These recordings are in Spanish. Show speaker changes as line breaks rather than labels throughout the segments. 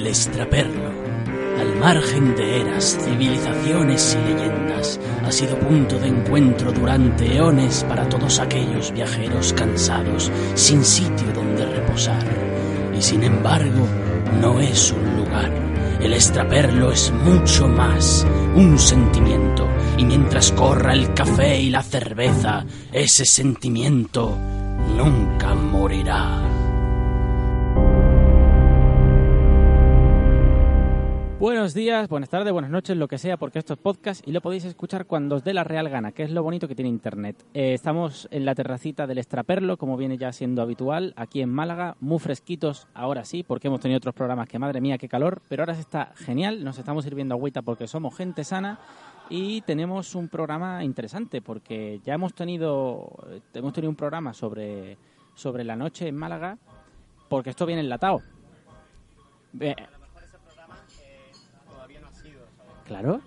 El extraperlo, al margen de eras, civilizaciones y leyendas, ha sido punto de encuentro durante eones para todos aquellos viajeros cansados, sin sitio donde reposar. Y sin embargo, no es un lugar. El extraperlo es mucho más, un sentimiento. Y mientras corra el café y la cerveza, ese sentimiento nunca morirá.
Buenos días, buenas tardes, buenas noches, lo que sea, porque esto es podcast y lo podéis escuchar cuando os dé la real gana, que es lo bonito que tiene Internet. Eh, estamos en la terracita del Extraperlo, como viene ya siendo habitual, aquí en Málaga, muy fresquitos, ahora sí, porque hemos tenido otros programas que madre mía, qué calor, pero ahora se está genial, nos estamos sirviendo agüita porque somos gente sana y tenemos un programa interesante, porque ya hemos tenido, hemos tenido un programa sobre, sobre la noche en Málaga, porque esto viene enlatado. Eh, Claro,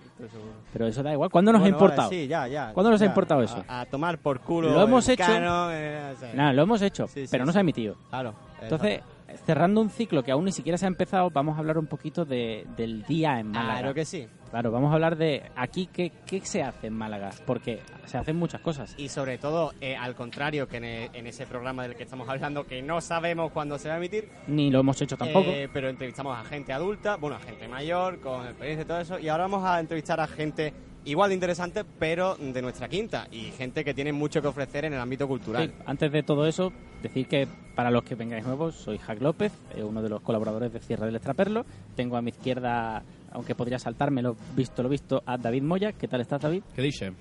pero eso da igual. ¿Cuándo nos
Bueno,
ha importado?
Sí, ya, ya.
¿Cuándo nos ha importado eso?
A, a tomar por culo.
Lo hemos hecho.
cano, eh, o sea,
Nada, lo hemos hecho,
Sí, sí,
pero no se ha emitido.
Claro.
Entonces, cerrando un ciclo que aún ni siquiera se ha empezado, vamos a hablar un poquito de, del día en Málaga.
Claro que sí.
Claro, vamos a hablar de aquí qué, qué se hace en Málaga, porque se hacen muchas cosas.
Y sobre todo, eh, al contrario que en, e- en ese programa del que estamos hablando, que no sabemos cuándo se va a emitir,
Ni lo hemos hecho tampoco.
eh, pero entrevistamos a gente adulta, bueno, a gente mayor, con experiencia y todo eso, y ahora vamos a entrevistar a gente igual de interesante, pero de nuestra quinta, y gente que tiene mucho que ofrecer en el ámbito cultural.
Sí, antes de todo eso, decir que para los que vengáis nuevos, soy Jack López, eh, uno de los colaboradores de Cierre del Extraperlo. Tengo a mi izquierda, aunque podría saltármelo, visto lo visto, a David Moya. ¿Qué tal estás, David?
¿Qué dice?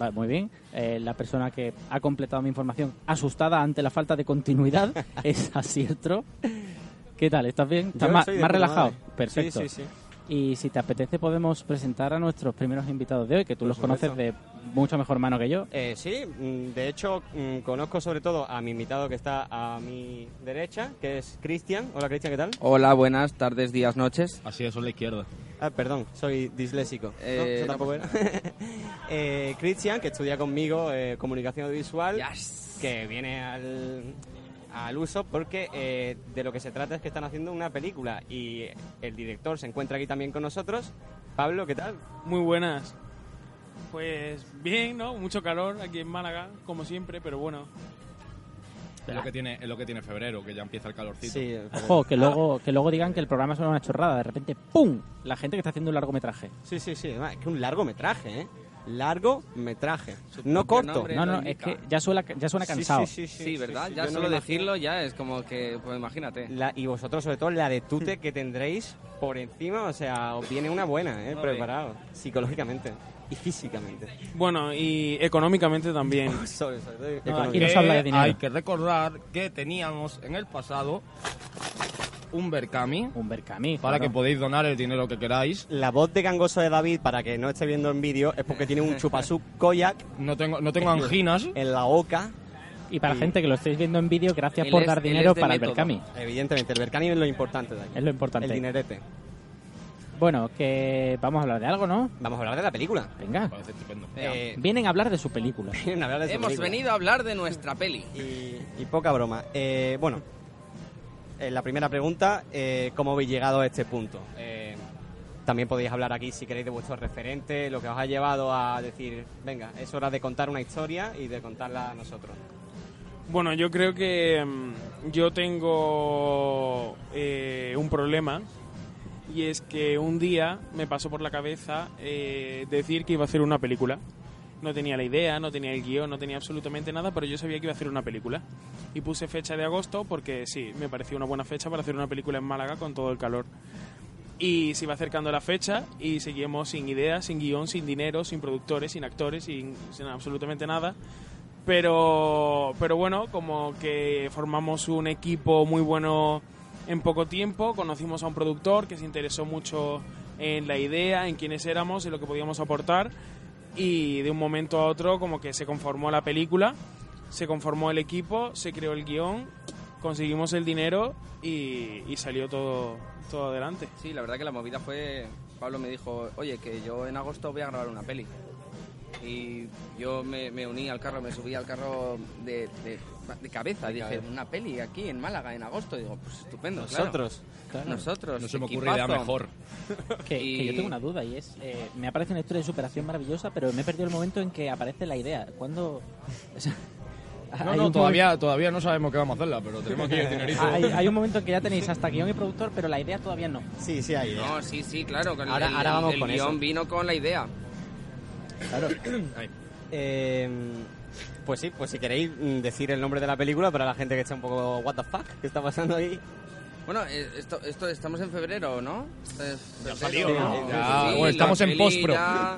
Va, muy bien. Eh, la persona que ha completado mi información asustada ante la falta de continuidad es Asietro. ¿Qué tal? ¿Estás bien? ¿Estás
Yo
más, más relajado?
madre.
Perfecto.
Sí, sí, sí.
Y si te apetece podemos presentar a nuestros primeros invitados de hoy, que tú
Por
los conoces de mucho mejor mano que yo.
Eh, sí, mm, de hecho mm, conozco sobre todo a mi invitado que está a mi derecha, que es Cristian. Hola Cristian, ¿qué tal?
Hola, buenas tardes, días, noches.
Así es, a la izquierda.
Ah, perdón, soy disléxico. No,
Eh, no
tampoco era. eh, Cristian, que estudia conmigo eh, comunicación audiovisual,
Yes.
que viene al, al uso porque eh, de lo que se trata es que están haciendo una película y el director se encuentra aquí también con nosotros. Pablo, ¿qué tal?
Muy buenas. Pues bien, ¿no? Mucho calor aquí en Málaga, como siempre, pero bueno.
Es lo que tiene, es lo que tiene febrero, que ya empieza el calorcito.
Sí,
Ojo, que luego, que luego digan que el programa es una chorrada. De repente, ¡pum! La gente que está haciendo un largometraje.
sí, sí, sí. además, Es que un largometraje, ¿eh? Largometraje.
Su
No corto.
No, no, es que ya suena, ya suena cansado.
Sí, sí, sí,
Sí, ¿verdad?
sí,
ya
no
solo decirlo ya es como que, pues imagínate.
La- y vosotros, sobre todo, la de tute que tendréis por encima, o sea, os viene una buena, ¿eh? Preparado, psicológicamente y físicamente.
Bueno, y económicamente también.
No,
económico.
aquí no se habla de dinero.
Hay que recordar que teníamos en el pasado un Berkami
Un Berkami.
para
claro.
que podáis donar el dinero que queráis.
La voz de gangoso de David, para que no esté viendo en vídeo, es porque tiene un chupasú koyak
No tengo, no tengo anginas.
en la boca.
Y para la gente que lo estéis viendo en vídeo, gracias
Él
por
es-
dar dinero para el. Berkami.
Evidentemente, el Berkani es lo importante de aquí.
Es lo importante.
El dinerete.
Bueno, que vamos a hablar de algo, ¿no?
Vamos a hablar de la película.
Venga.
Parece estupendo.
Eh,
Vienen a hablar de su película.
vienen a hablar de su
Hemos
película.
venido a hablar de nuestra peli.
Y, y poca broma. Eh, bueno, eh, la primera pregunta, eh, ¿cómo habéis llegado a este punto? Eh, también podéis hablar aquí, si queréis, de vuestros referentes, lo que os ha llevado a decir, venga, es hora de contar una historia y de contarla a nosotros.
Bueno, yo creo que mm, yo tengo eh, un problema y es que un día me pasó por la cabeza decir que iba a hacer una película. No tenía la idea, no tenía el guion, no tenía absolutamente nada, pero yo sabía que iba a hacer una película. Y puse fecha de agosto porque sí, me pareció una buena fecha para hacer una película en Málaga con todo el calor. Y se iba acercando la fecha y seguimos sin ideas, sin guion, sin dinero, sin productores, sin actores, sin, sin absolutamente nada. Pero, pero bueno, como que formamos un equipo muy bueno en poco tiempo, conocimos a un productor que se interesó mucho en la idea, en quiénes éramos, en lo que podíamos aportar y de un momento a otro como que se conformó la película, se conformó el equipo, se creó el guion, conseguimos el dinero y, salió todo, todo adelante.
Sí, la verdad que la movida fue... Pablo me dijo, oye, que yo en agosto voy a grabar una peli. Y yo me, uní al carro, me subí al carro de- de cabeza. Dije, una peli aquí en Málaga en agosto. Digo, pues estupendo, claro.
Nosotros.
Nosotros.
No se me ocurre idea
equipazo.
mejor.
Que, que
Y-
yo tengo una duda y es, eh, me aparece una historia de superación maravillosa, pero me he perdido el momento en que aparece la idea. ¿Cuándo? o sea,
No, no, todavía, todavía no sabemos qué vamos a hacerla, pero tenemos aquí el dinerito.
hay, hay un momento en que ya tenéis hasta guion y productor, pero la idea todavía no.
Sí, sí, hay idea.
No, sí, sí, claro. con
Ahora-
el,
ahora vamos
el
con
guion
eso.
vino con la idea.
Claro.
Eh, pues sí, pues si queréis mm, decir el nombre de la película para la gente que está un poco what the fuck, ¿qué está pasando ahí?
Bueno, eh, esto, esto estamos en febrero, ¿no?
Ya salió,
¿no?
Ya,
Sí,
bueno, estamos en postpro.
ya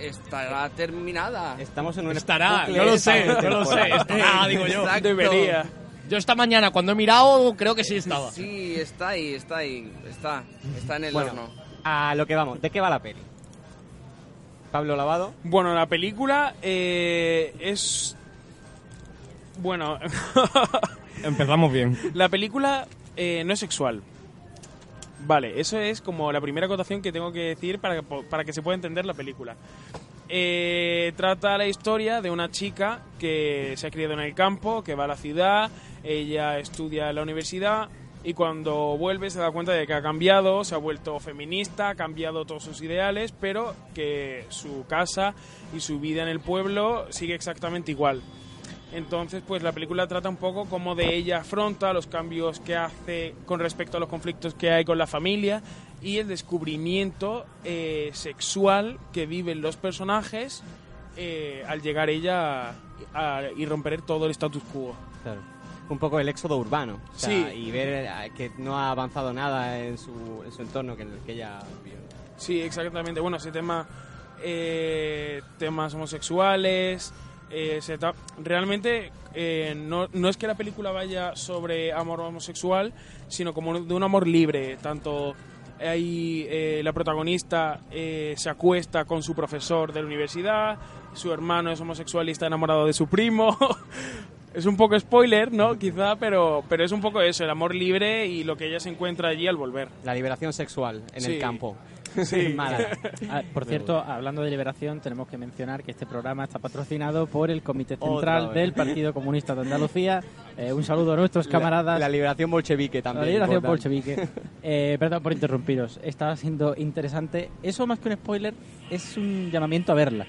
Estará terminada.
Estamos en un
Estará, no lo sé, no lo sé. Estará, digo yo.
Exacto.
Debería.
Yo esta mañana cuando he mirado creo que sí estaba.
Sí, está ahí, está ahí, está, está en el
Bueno,
horno.
a lo que vamos, ¿de qué va la peli? Pablo Lavado.
Bueno, la película eh, es... Bueno,
Empezamos bien.
la película eh, no es sexual. Vale, eso es como la primera acotación que tengo que decir para que, para que se pueda entender la película. Eh, trata la historia de una chica que se ha criado en el campo, que va a la ciudad, ella estudia en la universidad y cuando vuelve se da cuenta de que ha cambiado, se ha vuelto feminista, ha cambiado todos sus ideales, pero que su casa y su vida en el pueblo sigue exactamente igual. Entonces, pues la película trata un poco cómo de ella afronta los cambios que hace con respecto a los conflictos que hay con la familia y el descubrimiento eh, sexual que viven los personajes eh, al llegar ella a- a- y romper todo el status quo.
Claro. Un poco el éxodo urbano. o sea,
Sí.
Y ver eh, que no ha avanzado nada en su, en su entorno que, que ella.
Sí, exactamente. Bueno, ese tema, eh, temas homosexuales, eh, se realmente eh, no, no es que la película vaya sobre amor homosexual, sino como de un amor libre. Tanto ahí la protagonista se acuesta con su profesor de la universidad, su hermano es homosexual y está enamorado de su primo. Es un poco spoiler, ¿no? Quizá, pero, pero es un poco eso, el amor libre y lo que ella se encuentra allí al volver.
La liberación sexual en
Sí.
el campo.
Sí.
Ah, por cierto, hablando de liberación, tenemos que mencionar que este programa está patrocinado por el Comité Central del Partido Comunista de Andalucía. Eh, un saludo a nuestros camaradas.
La, la liberación bolchevique también.
La liberación
importante.
bolchevique. Eh, perdón por interrumpiros. Estaba siendo interesante. Eso, más que un spoiler, es un llamamiento a verla.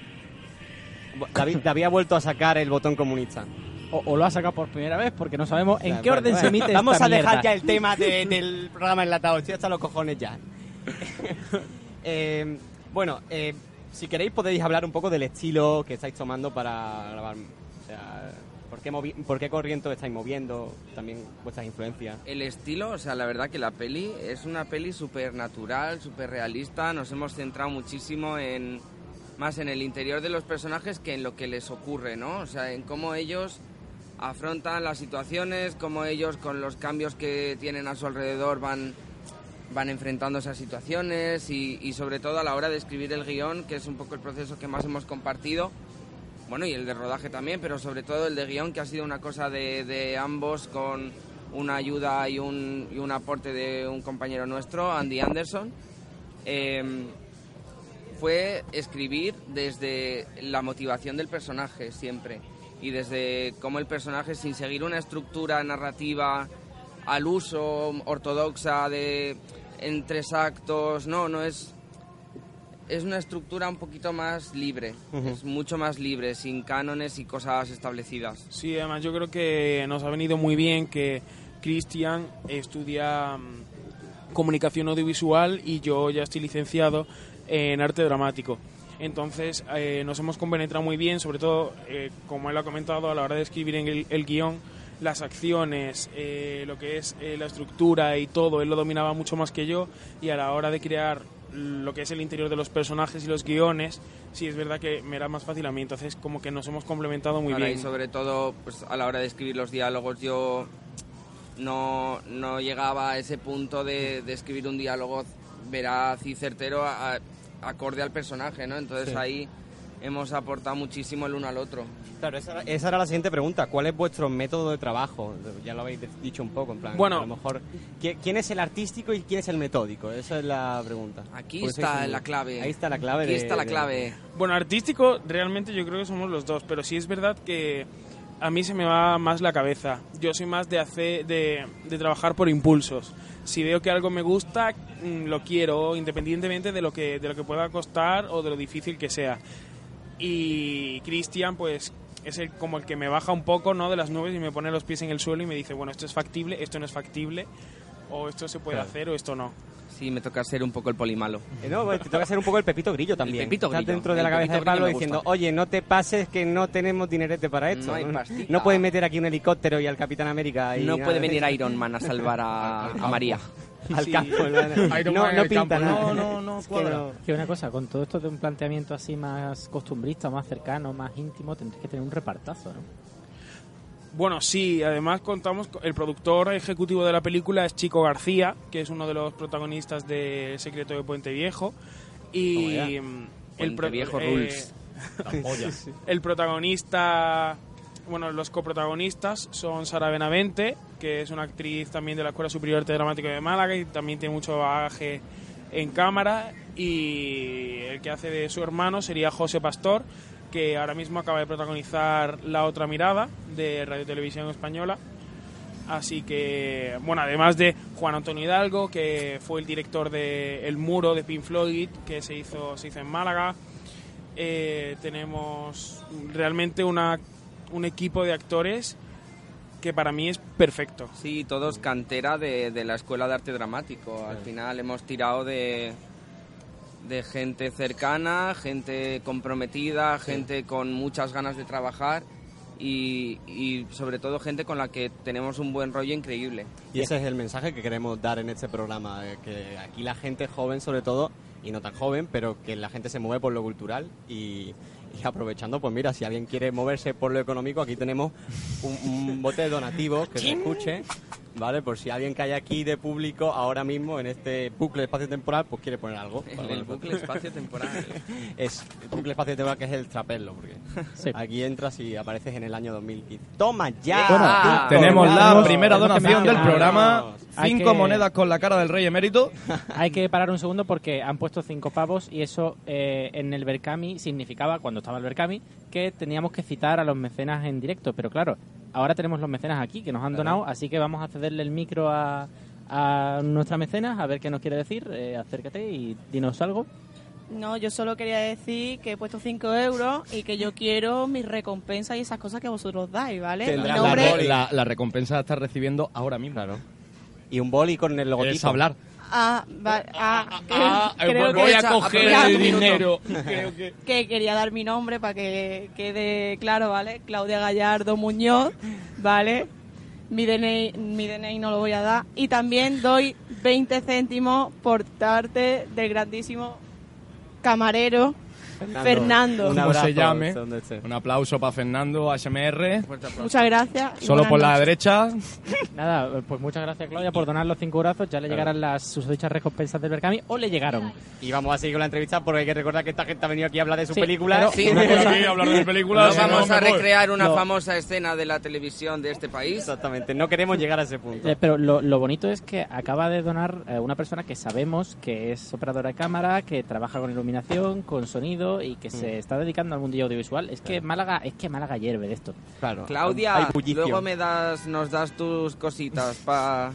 David, David ha vuelto a sacar el botón comunista.
O, o lo ha sacado por primera vez porque no sabemos en qué orden
vale.
se emite
Vamos
esta
a dejar
mierda.
ya el tema de- del programa enlatado. Estoy hasta los cojones ya. Eh, bueno, eh, si queréis podéis hablar un poco del estilo que estáis tomando para grabar. O sea, ¿por qué, movi- por qué corriente estáis moviendo? También vuestras influencias.
El estilo, o sea, la verdad que la peli es una peli súper natural, súper realista. Nos hemos centrado muchísimo en más en el interior de los personajes que en lo que les ocurre, ¿no? O sea, en cómo ellos afrontan las situaciones, cómo ellos con los cambios que tienen a su alrededor van van enfrentando esas situaciones y, sobre todo a la hora de escribir el guion, que es un poco el proceso que más hemos compartido, bueno, y el de rodaje también, pero sobre todo el de guion, que ha sido una cosa de, ambos con una ayuda y un, y un aporte de un compañero nuestro, Andy Anderson. Eh, fue escribir desde la motivación del personaje siempre y desde cómo el personaje sin seguir una estructura narrativa al uso ortodoxa de en tres actos, no, no es es una estructura un poquito más libre, es mucho más libre, sin cánones y cosas establecidas.
Sí, además yo creo que nos ha venido muy bien que Cristian estudia mm, comunicación audiovisual y yo ya estoy licenciado en arte dramático. Entonces eh, nos hemos compenetrado muy bien, sobre todo, eh, como él ha comentado, a la hora de escribir en el, el guion, las acciones, eh, lo que es eh, la estructura y todo, él lo dominaba mucho más que yo y a la hora de crear lo que es el interior de los personajes y los guiones, sí es verdad que me era más fácil a mí. Entonces, como que nos hemos complementado muy
Ahora,
bien.
Y sobre todo, pues a la hora de escribir los diálogos, yo no, no llegaba a ese punto de, de escribir un diálogo veraz y certero a- acorde al personaje, ¿no? Entonces
Sí.
ahí hemos aportado muchísimo el uno al otro.
Claro, esa, era- esa era la siguiente pregunta. ¿Cuál es vuestro método de trabajo? Ya lo habéis dicho un poco, en plan.
Bueno.
a lo mejor. ¿qui- ¿Quién es el artístico y quién es el metódico? Esa es la pregunta.
Aquí está la clave.
Ahí está la clave.
Aquí
de-
está la
de-
clave.
Bueno, artístico, realmente yo creo que somos los dos, pero sí es verdad que a mí se me va más la cabeza. Yo soy más de hacer, de, de trabajar por impulsos. Si veo que algo me gusta, mm, lo quiero, independientemente de lo que de lo que pueda costar o de lo difícil que sea. Y Cristian, pues es el, como el que me baja un poco, ¿no? De las nubes y me pone los pies en el suelo y me dice, bueno, esto es factible, esto no es factible, o esto se puede
Claro.
hacer o esto no.
Sí, me toca ser un poco el polimalo.
Eh, No, pues te toca ser un poco el pepito grillo también.
pepito
Estás
grillo.
dentro de
El
la cabeza
pepito
de Pablo diciendo, oye, no te pases que no tenemos dinerete para esto.
No hay pastita.
No puedes meter aquí un helicóptero y al Capitán América. Y
No puede
de
venir
eso.
Iron Man a salvar a, a María.
al
Sí.
campo. No,
Iron
no,
Man
no
el
pinta
campo.
nada.
No, no, no
que
cuadra.
no.
Que una cosa, con todo esto de un planteamiento así más costumbrista, más cercano, más íntimo, tendréis que tener un repartazo, ¿no?
Bueno, sí, además contamos, con- el productor ejecutivo de la película es Chico García, que es uno de los protagonistas de El secreto de Puente Viejo. Y
ya.
mm, pro-
Viejo
eh,
rules.
el protagonista, bueno, los coprotagonistas son Sara Benavente, que es una actriz también de la Escuela Superior de Arte Dramático de Málaga y también tiene mucho bagaje en cámara. Y el que hace de su hermano sería José Pastor, que ahora mismo acaba de protagonizar La Otra Mirada de Radio Televisión Española. Así que, bueno, además de Juan Antonio Hidalgo, que fue el director de El Muro de Pink Floyd, que se hizo, se hizo en Málaga, eh, tenemos realmente una, un equipo de actores que para mí es perfecto.
Sí, todos cantera de, de la Escuela de Arte Dramático. Al final hemos tirado de, de gente cercana, gente comprometida, gente con muchas ganas de trabajar y, y sobre todo gente con la que tenemos un buen rollo increíble.
Y ese es el mensaje que queremos dar en este programa, eh, que aquí la gente joven sobre todo, y no tan joven, pero que la gente se mueve por lo cultural y, y aprovechando, pues mira, si alguien quiere moverse por lo económico, aquí tenemos un, un bote de donativos que se escuche, ¿vale? Por si alguien que hay aquí de público ahora mismo en este bucle espacio-temporal, pues quiere poner algo.
En el bucle espacio-temporal.
Es el bucle espacio-temporal que es el trapelo, porque
Sí.
aquí entras y apareces en el año 2015. ¡Toma ya!
Bueno,
Ah,
Tenemos la primera donación del programa.
Hay
Cinco
que-
monedas con la cara del rey emérito.
Hay que parar un segundo porque han puesto cinco pavos y eso eh, en el Berkami significaba, cuando estaba el Berkami, que teníamos que citar a los mecenas en directo. Pero claro, ahora tenemos los mecenas aquí que nos han donado, así que vamos a cederle el micro a, a nuestra mecenas a ver qué nos quiere decir. Eh, acércate y dinos algo.
No, yo solo quería decir que he puesto 5 euros y que yo quiero mis recompensas y esas cosas que vosotros dais, ¿vale? Mi
Tendrás
La,
nombre,
la recompensa la estás recibiendo ahora mismo.
Claro. Y un boli con el logotipo.
Es hablar.
Ah, va- ah, que-
Ah, eh,
creo
voy
que,
a
Aprovecha-
coger el dinero. Creo que...
que quería dar mi nombre para que quede claro, ¿vale? Claudia Gallardo Muñoz, ¿vale? Mi DNI, mi DNI no lo voy a dar. Y también doy 20 céntimos por parte del grandísimo camarero Fernando.
Un
Como
abrazo,
se llame. Un aplauso para Fernando, HMR.
Muchas gracias.
Solo por la derecha.
Nada, pues muchas gracias Claudia por donar los cinco brazos. Ya le llegarán las susodichas recompensas del Berkami o le llegaron.
Y vamos a seguir con la entrevista porque hay que recordar que esta gente ha venido aquí a hablar de su
Sí,
Sí,
hablar de películas. No,
vamos a recrear una
No.
famosa escena de la televisión de este país.
Exactamente, no queremos llegar a ese punto.
Eh, pero lo, lo bonito es que acaba de donar eh, una persona que sabemos que es operadora de cámara, que trabaja con iluminación, con sonido y que se está dedicando al mundillo audiovisual. Es que Málaga, es que Málaga hierve de esto.
Claro.
Claudia, luego me das, nos das tus cositas para...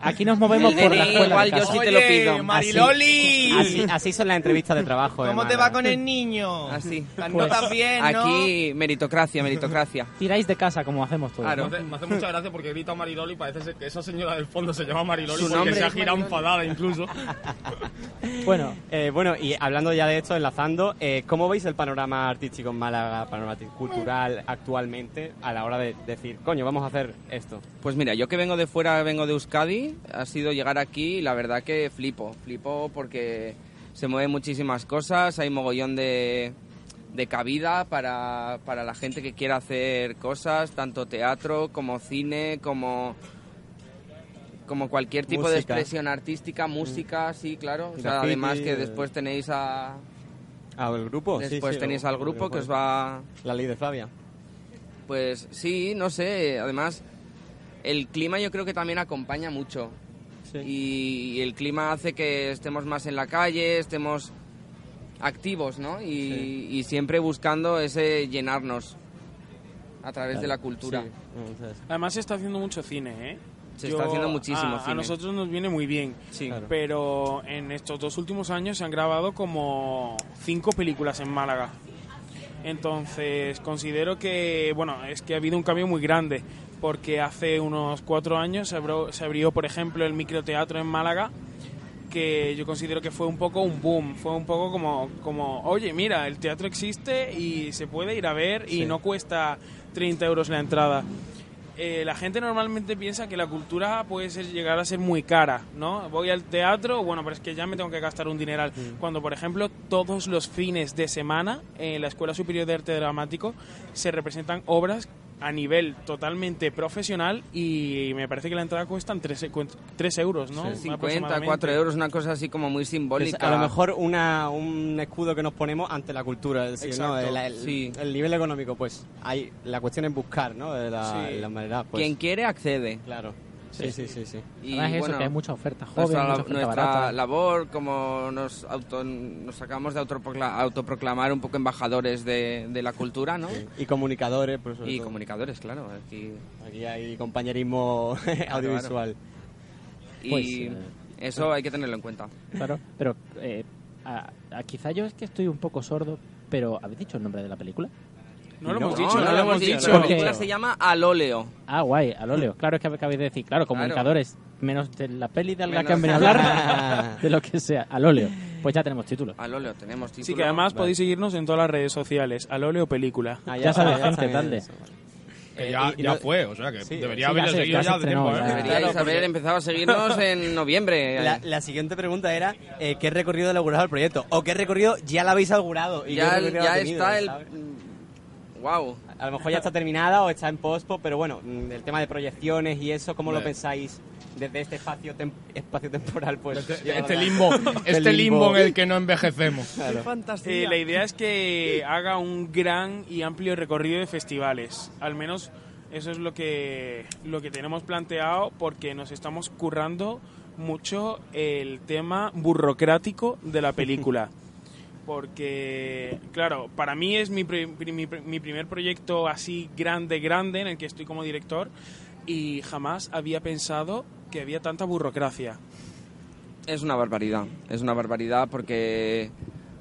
Aquí nos movemos por la escuela
igual
de
yo sí te lo pido.
Mariloli.
Así, así son las entrevistas de trabajo.
¿Cómo te
Málaga.
va con el niño?
Así.
Las
Pues,
notas bien, ¿no?
Aquí, meritocracia, meritocracia.
Tiráis de casa como hacemos todos.
Claro.
¿no?
Me hace, me hace mucha gracia porque grita Mariloli y parece ser que esa señora del fondo se llama Mariloli
Su
porque
nombre
se ha girado enfadada incluso.
Bueno,
Eh, bueno, y hablando ya de esto, enlazando, eh, ¿cómo veis el panorama artístico en Málaga, panorama cultural actualmente a la hora de decir, coño, vamos a hacer esto?
Pues mira, yo que vengo de fuera, vengo de Euskadi, ha sido llegar aquí y la verdad que flipo, flipo porque se mueven muchísimas cosas, hay mogollón de, de cabida para, para la gente que quiera hacer cosas, tanto teatro como cine, como como cualquier tipo de expresión artística, música, sí, claro. O sea,
Graffiti,
además que
eh.
después tenéis a
Ah, el grupo. sí,
después
sí,
tenéis
lo-
al grupo que os va
La ley de Flavia.
pues sí, no sé, además el clima yo creo que también acompaña mucho.
Sí.
Y el clima hace que estemos más en la calle, estemos activos, ¿no? Y,
Sí.
y siempre buscando ese llenarnos a través de la cultura.
Sí,
Además se está haciendo mucho cine, ¿eh?
Se está haciendo muchísimo
a, nosotros nos viene muy bien.
Sí.
Claro.
Pero en estos dos últimos años se han grabado como cinco películas en Málaga. Entonces considero que, bueno, es que ha habido un cambio muy grande. Porque hace unos cuatro años se abrió, se abrió por ejemplo, el microteatro en Málaga que yo considero que fue un poco un boom, fue un poco como, como oye, mira, el teatro existe y se puede ir a ver y
Sí.
no cuesta 30 euros la entrada. Eh, la gente normalmente piensa que la cultura puede ser, llegar a ser muy cara, ¿no? Voy al teatro, bueno, pero es que ya me tengo que gastar un dineral. Cuando, por ejemplo, todos los fines de semana en la Escuela Superior de Arte Dramático se representan obras a nivel totalmente profesional y me parece que la entrada cuesta 3, euros, ¿no?
50,
Aproximadamente.
4 euros, una cosa así como muy
es
simbólica.
a lo mejor una, un escudo que nos ponemos ante la cultura, es decir, ¿no?
Exacto,
el, el-
sí.
el nivel económico, pues hay, la cuestión es buscar, ¿no? De La,
Sí.
la manera, pues,
Quien quiere accede.
claro. Sí, sí, sí, sí.
Y
Además, eso,
bueno,
que hay mucha oferta joven,
nuestra,
mucha
la-
oferta
nuestra
barata.
labor, como nos, auto, nos acabamos de autoprocla- autoproclamar un poco embajadores de, de la cultura, ¿no?
Y comunicadores, por sobre
Y
todo.
comunicadores, claro. Aquí,
Aquí hay compañerismo audiovisual.
y
Pues, eh,
eso hay que tenerlo en cuenta.
Claro, pero eh, a- a- quizá yo es que estoy un poco sordo, pero ¿habéis dicho el nombre de la película?
No lo hemos
no,
dicho, no,
no
lo
lo
hemos
dicho.
dicho.
La película se llama Al óleo.
Ah, guay, al óleo. Claro, es que acabáis de decir, claro, comunicadores, menos de la peli de la que han venido a hablar, de lo que sea, al óleo. Pues ya tenemos título.
Al óleo, tenemos título.
Sí, que además
Vale.
podéis seguirnos en todas las redes sociales, al óleo película.
Ah,
Ya gente,
bien
dale.
eso, vale.
Que
Eh,
ya,
y-
ya
no-
fue, o sea que
Sí,
debería
sí,
haberle
ya se-
seguido
ya se
ya de
estrenó,
tiempo, ¿eh?
ya.
Deberíais
Claro,
haber
porque-
empezado a seguirnos en noviembre.
La, la siguiente pregunta era eh, ¿qué recorrido le augurado el proyecto? ¿O qué recorrido ya lo habéis augurado? Y
ya
qué recorrido
ya
ha tenido,
está el... Wow.
A lo mejor ya está terminada o está en pospo, pero bueno, mm, el tema de proyecciones y eso, ¿cómo lo pensáis desde este espacio, tem- espacio temporal? Pues,
Este,
lleva
este
la-
limbo, este limbo en el que no envejecemos.
Claro.
Eh, la idea es que haga un gran y amplio recorrido de festivales. Al menos eso es lo que, lo que tenemos planteado porque nos estamos currando mucho el tema burocrático de la película. Porque, claro, para mí es mi, pri- mi, mi primer proyecto así grande, grande, en el que estoy como director y jamás había pensado que había tanta burocracia.
Es una barbaridad, es una barbaridad porque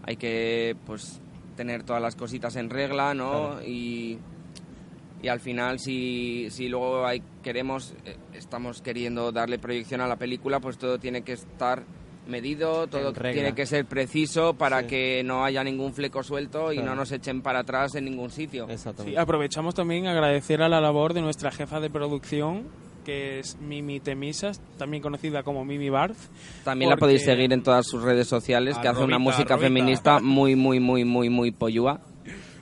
hay que pues tener todas las cositas en regla, ¿no? Y, y al final si, si luego hay, queremos, eh, estamos queriendo darle proyección a la película, pues todo tiene que estar medido, todo tiene que ser preciso para
Sí.
que no haya ningún fleco suelto y
Claro.
no nos echen para atrás en ningún sitio.
Sí, aprovechamos también agradecer a la labor de nuestra jefa de producción, que es Mimi Temisas, también conocida como Mimi Barth.
También la podéis seguir en todas sus redes sociales, que hace una música feminista muy, muy, muy, muy, muy pollúa.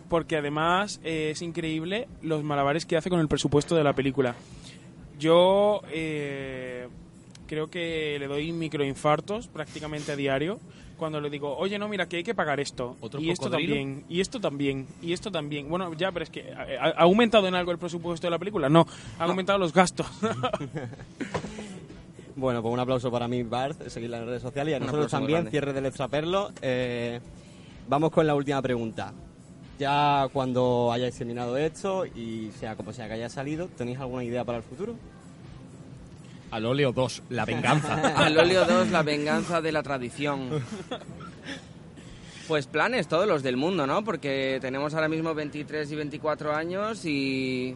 Porque además eh, es increíble los malabares que hace con el presupuesto de la película. Yo eh, creo que le doy microinfartos prácticamente a diario cuando le digo, oye, no, mira, que hay que pagar esto.
¿Otro
y esto también, y esto también, y esto también. Bueno, ya, pero es que ¿ha, ha aumentado en algo el presupuesto de la película? No, ha aumentado los gastos.
Bueno, pues un aplauso para mí, Barth, seguirla en redes sociales y a
Un
nosotros también,
grande.
cierre del extraperlo. Eh, vamos con la última pregunta. Ya cuando hayáis terminado esto y sea como sea que haya salido, ¿tenéis alguna idea para el futuro?
Al óleo 2, la venganza.
Al óleo 2, la venganza de la tradición. Pues planes, todos los del mundo, ¿no? Porque tenemos ahora mismo 23 y 24 años y.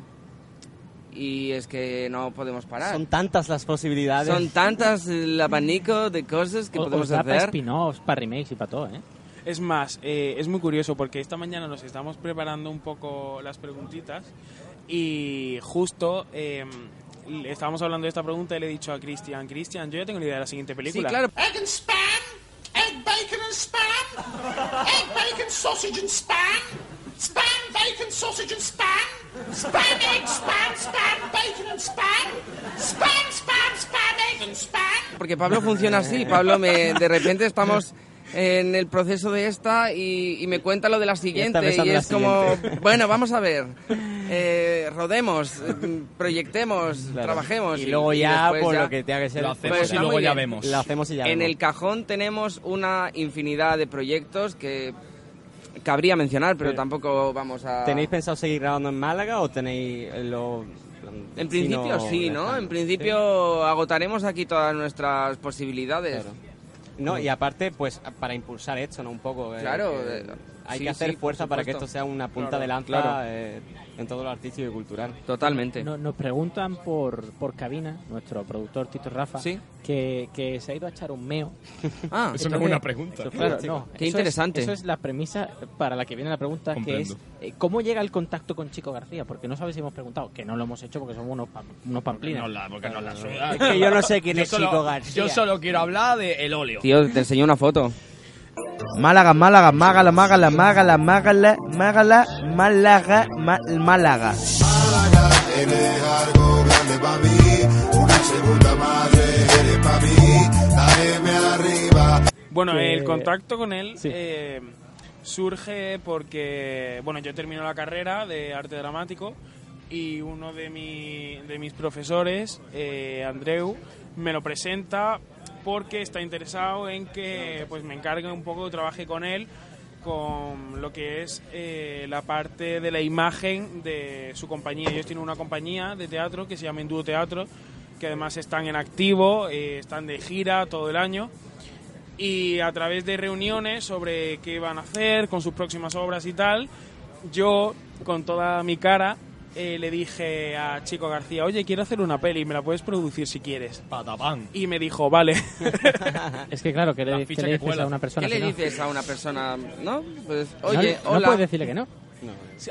Y es que no podemos parar.
Son tantas las posibilidades.
Son tantas el abanico de cosas que
O-
podemos
os da para
hacer.
spin-offs, para remakes y para todo, ¿eh?
Es más, eh, es muy curioso porque esta mañana nos estamos preparando un poco las preguntitas y justo eh, le- estábamos hablando de esta pregunta y le he dicho a Cristian, Cristian, yo ya tengo la idea de la siguiente película.
claro.
Egg and spam, egg bacon and spam, egg bacon sausage and spam, spam bacon sausage and spam, spam egg spam spam bacon and spam, spam spam spam egg and spam.
Porque Pablo funciona así. Pablo, me, de repente estamos en el proceso de esta y, y me cuenta lo de la siguiente. Y
en
es
la
como,
siguiente.
bueno, vamos a ver. Eh, rodemos, eh, proyectemos,
Claro.
trabajemos.
Y luego ya,
después
por
ya-
lo que tenga que ser,
Lo hacemos
Pues
y luego ya vemos.
Lo hacemos y ya
En
vemos.
el cajón tenemos una infinidad de proyectos que cabría mencionar, pero
Pero-
tampoco vamos a...
¿Tenéis pensado seguir grabando en Málaga o tenéis lo...
En principio sí, ¿no? En principio agotaremos aquí todas nuestras posibilidades.
Claro. No, y aparte, pues para impulsar esto, ¿no? Un poco. eh,
Claro, eh,
hay
sí,
que hacer
sí,
fuerza para que esto sea una punta
Claro,
de lanza
claro.
eh, en todo lo artístico y cultural.
Totalmente.
No- nos preguntan por, por cabina, nuestro productor Tito Rafa,
Sí.
que, que se ha ido a echar un meo.
Ah,
Eso no es una pregunta.
eso, claro, no,
Qué
eso
interesante.
Es, eso es la premisa para la que viene la pregunta,
Comprendo.
que es eh, ¿cómo llega el contacto con Chico García? Porque no sabes si hemos preguntado, que no lo hemos hecho porque somos unos, pam- unos pamplinas.
No la, porque no la.
Es que yo no sé quién
Yo
es
solo-
Chico García.
Yo solo quiero hablar de el óleo.
Tío, te enseño una foto.
Málaga, Málaga, Mágala, Mágala, Mágala, Mágala, Mágala, Málaga, Málaga.
Eres algo grande para mí, una segunda madre eres para mí, arriba.
Bueno,
Que-
el contacto con él
Sí.
eh, surge porque, bueno, yo termino la carrera de arte dramático y uno de, mi- de mis profesores, eh, Andreu, me lo presenta porque está interesado en que pues me encargue un poco, trabaje con él con lo que es eh, la parte de la imagen de su compañía. Ellos tienen una compañía de teatro que se llama Induo Teatro, que además están en activo, eh, están de gira todo el año y a través de reuniones sobre qué van a hacer con sus próximas obras y tal, yo con toda mi cara eh, le dije a Chico García, oye, quiero hacer una peli, me la puedes producir si quieres.
Patapán.
Y me dijo, vale.
Es que claro, ¿qué le, qué le dices a una persona
¿Qué
si
le
no?
dices a una persona? ¿No? Pues,
No
oye,
no,
hola.
puedes decirle que no.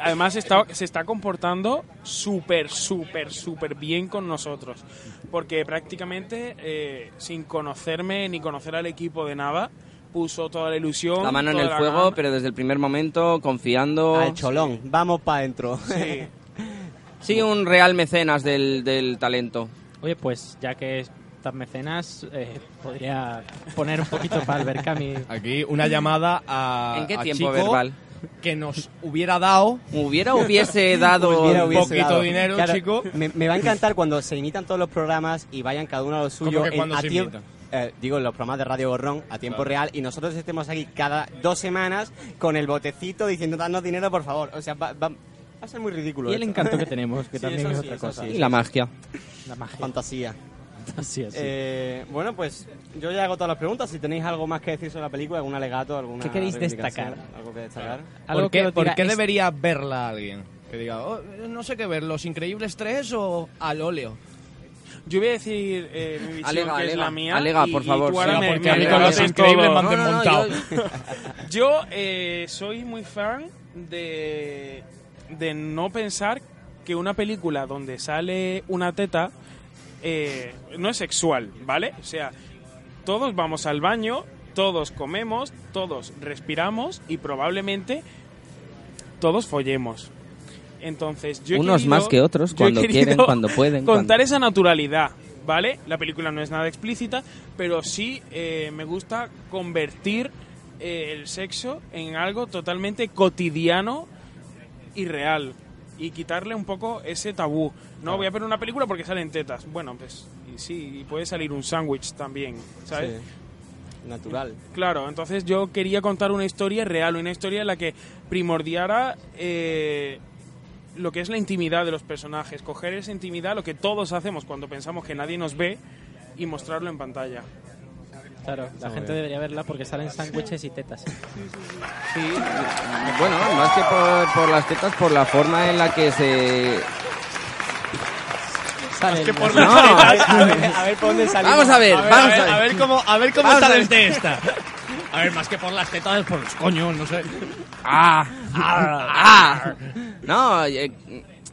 Además está, se está comportando súper, súper, súper bien con nosotros. Porque prácticamente, eh, sin conocerme ni conocer al equipo de nada, puso toda la ilusión.
La mano en el fuego,
gana.
pero desde el primer momento confiando.
Al cholón, vamos para adentro.
Sí.
Sí, un real mecenas del, del talento.
Oye, pues ya que estas mecenas, eh, podría poner un poquito para Berkami.
Aquí una llamada a.
¿En qué
a
tiempo
Chico
verbal?
Que nos hubiera dado
Hubiera hubiese dado
Hubiera,
un
hubiese
poquito
dado.
dinero,
Claro,
chico.
Me, me va a encantar cuando se imitan todos los programas y vayan cada uno a lo suyo.
que
en- a
se imitan?
eh, digo, en los programas de Radio Gorrón a tiempo real y nosotros estemos aquí cada dos semanas con el botecito diciendo, danos dinero, por favor. O sea, va, va- va a ser muy ridículo.
Y el
esto.
encanto que tenemos, que
Sí,
también es
sí,
otra cosa.
sí.
Y la magia.
La magia.
Fantasía.
Así, así.
Eh, bueno, pues yo ya hago todas las preguntas. Si tenéis algo más que decir sobre la película, algún alegato, alguna.
¿Qué queréis destacar?
Algo que destacar.
Algo
¿Por
que
qué,
os
por qué
es-
debería verla alguien? Que diga, "Oh, no sé qué ver, ¿Los Increíbles 3 o al óleo?
Yo voy a decir eh, mi visión,
Alega,
que es
alega.
la mía.
Alega,
y-
por
y
favor,
ahora
sí,
me-
porque
me
a mí con
rebates
Los Increíbles me han
No, no, no,
desmontado.
yo-
Yo eh, soy muy fan de, de no pensar que una película donde sale una teta eh, no es sexual, ¿vale? O sea, todos vamos al baño, todos comemos, todos respiramos y probablemente todos follemos. Entonces, yo he
Unos
querido-
más que otros, cuando quieren, cuando pueden.
Contar
cuando-
esa naturalidad, ¿vale? La película no es nada explícita, pero sí eh, me gusta convertir eh, el sexo en algo totalmente cotidiano y real. Y quitarle un poco ese tabú. No voy a ver una película porque salen tetas. Bueno, pues y sí, y puede salir un sándwich también, ¿sabes?
Sí. Natural.
Claro, entonces yo quería contar una historia real, una historia en la que primordiara eh, lo que es la intimidad de los personajes, coger esa intimidad, lo que todos hacemos cuando pensamos que nadie nos ve y mostrarlo en pantalla.
Claro, la gente debería verla porque salen sándwiches y tetas.
Sí, bueno, más que por, por las tetas, por la forma en la que se...
Salen
que por
No,
A ver, a ver, a ver por dónde salimos.
vamos a ver,
A ver,
vamos
a ver,
a ver.
a ver cómo, a ver cómo está
ver.
desde esta. A ver, más que por las tetas, por los coños, no sé.
¡Ah! ¡Ah! No, eh,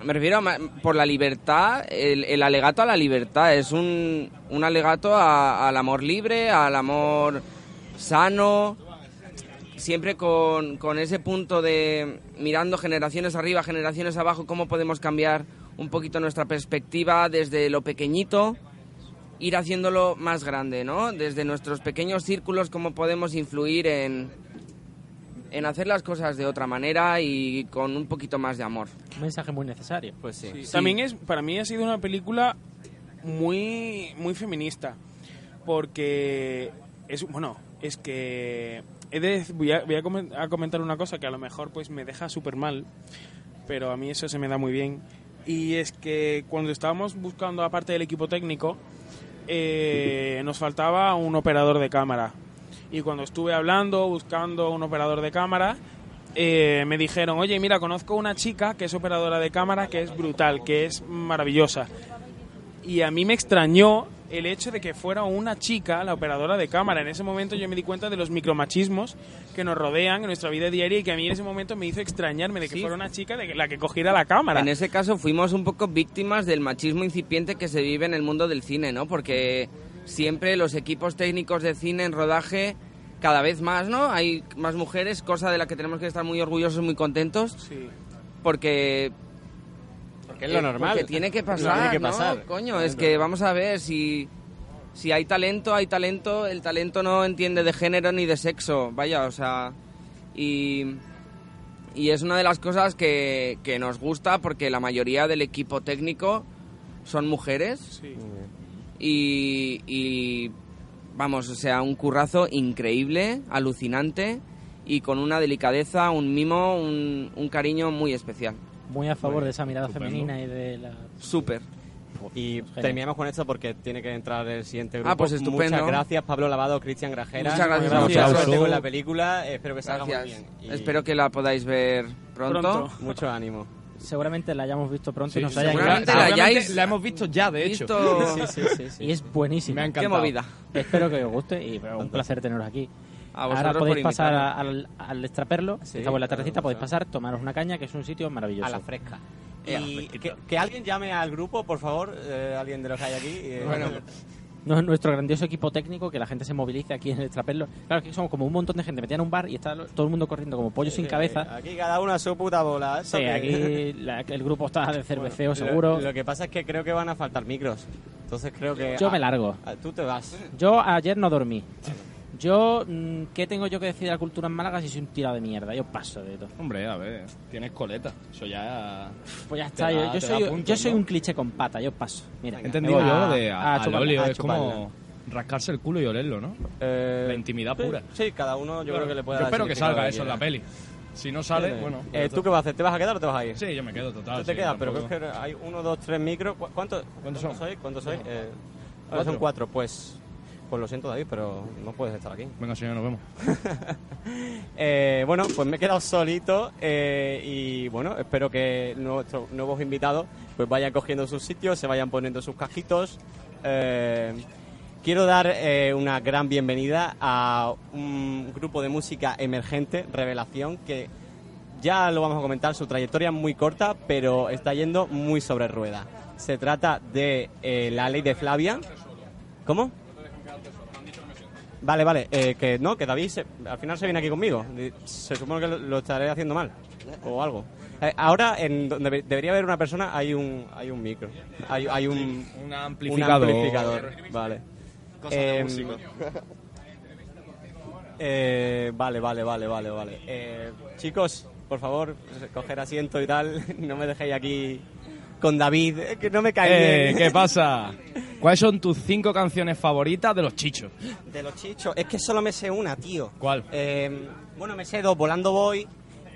me refiero a por la libertad, el, el alegato a la libertad. Es un, un alegato a- al amor libre, al amor sano, siempre con, con ese punto de mirando generaciones arriba, generaciones abajo, cómo podemos cambiar un poquito nuestra perspectiva desde lo pequeñito, ir haciéndolo más grande, ¿no? Desde nuestros pequeños círculos, cómo podemos influir en, en hacer las cosas de otra manera y con un poquito más de amor.
Un mensaje muy necesario.
Pues sí.
Sí, También es, para mí ha sido una película muy, muy feminista, porque es, bueno, es que he de- voy, a, voy a comentar una cosa que a lo mejor pues me deja súper mal, pero a mí eso se me da muy bien, y es que cuando estábamos buscando aparte del equipo técnico, eh, nos faltaba un operador de cámara. Y cuando estuve hablando, buscando un operador de cámara, eh, me dijeron, oye, mira, conozco una chica que es operadora de cámara, que es brutal, que es maravillosa. Y a mí me extrañó el hecho de que fuera una chica la operadora de cámara. En ese momento yo me di cuenta de los micromachismos que nos rodean en nuestra vida diaria y que a mí en ese momento me hizo extrañarme de que
Sí.
fuera una chica de que- la que cogiera la cámara.
En ese caso fuimos un poco víctimas del machismo incipiente que se vive en el mundo del cine, ¿no? Porque siempre los equipos técnicos de cine en rodaje cada vez más, ¿no? Hay más mujeres, cosa de la que tenemos que estar muy orgullosos, muy contentos,
Sí.
porque
Porque es lo
eh,
normal.
porque tiene que pasar,
tiene que
¿no?
pasar.
Coño, es que vamos a ver si si hay talento, hay talento, el talento no entiende de género ni de sexo, vaya, o sea, y y es una de las cosas que, que nos gusta porque la mayoría del equipo técnico son mujeres
Sí.
Y, y, vamos, o sea, un currazo increíble, alucinante y con una delicadeza, un mimo, un, un cariño muy especial.
Muy a favor de esa mirada
estupendo.
femenina y de la...
Súper.
Y
Genial.
terminamos con esto porque tiene que entrar el siguiente grupo.
Ah, pues estupendo.
Muchas gracias, Pablo Lavado, Cristian Grajera.
Muchas gracias
Mucha suerte con la película. Espero que salga muy
Gracias.
bien. Y
Espero que la podáis ver pronto.
Pronto.
Mucho ánimo.
Seguramente la hayamos visto pronto
Sí,
y nos haya
seguramente
encantado.
la hayáis
la hemos visto ya, de hecho.
Visto-
Sí, sí, sí. sí.
Y es buenísima.
Me ha
Qué movida.
Espero que os guste y pero un placer teneros aquí.
A
Ahora podéis
por
pasar al, al extraperlo,
Sí,
estamos en la
claro,
terracita, podéis pasar, tomaros una caña, que es un sitio maravilloso.
A la fresca. Y que alguien llame al grupo, por favor, eh, alguien de los que hay aquí. eh,
Bueno,
No, nuestro grandioso equipo técnico, que la gente se movilice aquí en el extraperlo. Claro, es que somos como un montón de gente metida en un bar y está todo el mundo corriendo como pollo sin cabeza.
Aquí cada uno a su puta bola.
Sí,
que-
aquí la- el grupo está de cerveceo seguro.
Lo, que pasa es que creo que van a faltar micros. Entonces creo que.
Yo me largo.
ah, Tú te vas.
Yo ayer no dormí. Yo, mm, ¿qué tengo yo que decir de la cultura en Málaga si soy un tirado de mierda? Yo paso de todo.
Hombre, a ver, tienes coleta. Eso ya.
Pues ya está,
da-
yo, yo soy,
puntos,
yo soy
¿no?
un cliché con pata, yo paso. Mira,
He entendido yo
a-
lo de
a
a- Es como rascarse el culo y olerlo, ¿no?
Eh,
La intimidad pura.
Sí, cada uno yo creo que le puede
Yo
dar
espero
el
que salga eso en la peli. Si no sale, bueno.
Eh,
pues
¿Tú qué vas a hacer? ¿Te vas a quedar o te vas a ir?
Sí, yo me quedo total.
Tú te
sí,
quedas, pero creo que hay uno, dos, tres micros. ¿Cu- ¿Cuántos
¿Cuántos
cuántos
son?
sois? ¿Cuántos sois? Eh, son cuatro. Pues, pues lo siento, David, pero no puedes estar aquí.
Venga, señor, nos vemos.
Eh, bueno, pues me he quedado solito eh, y bueno, espero que nuestros nuevos invitados pues vayan cogiendo sus sitios, se vayan poniendo sus cajitos. Eh, quiero dar eh, una gran bienvenida a un grupo de música emergente, Revelación, que ya lo vamos a comentar, su trayectoria es muy corta, pero está yendo muy sobre rueda. Se trata de La Ley de Flavia. ¿Cómo? Vale, vale, eh, que no, que David se- al final se viene aquí conmigo. Se supone que lo, lo estaré haciendo mal o algo. Eh, ahora, en donde debe- debería haber una persona, hay un, hay un micro. Hay, hay un,
Un
un
amplificador.
amplificador. Vale. Em, eh, vale, vale, vale, vale, vale. Eh, chicos, por favor, coger asiento y tal. No me dejéis aquí con David, eh, que no me cae
Eh. ¿Qué pasa? ¿Cuáles son tus cinco canciones favoritas de los chichos?
De los chichos, es que solo me sé una, tío.
¿Cuál?
Eh, bueno, me sé dos, Volando Voy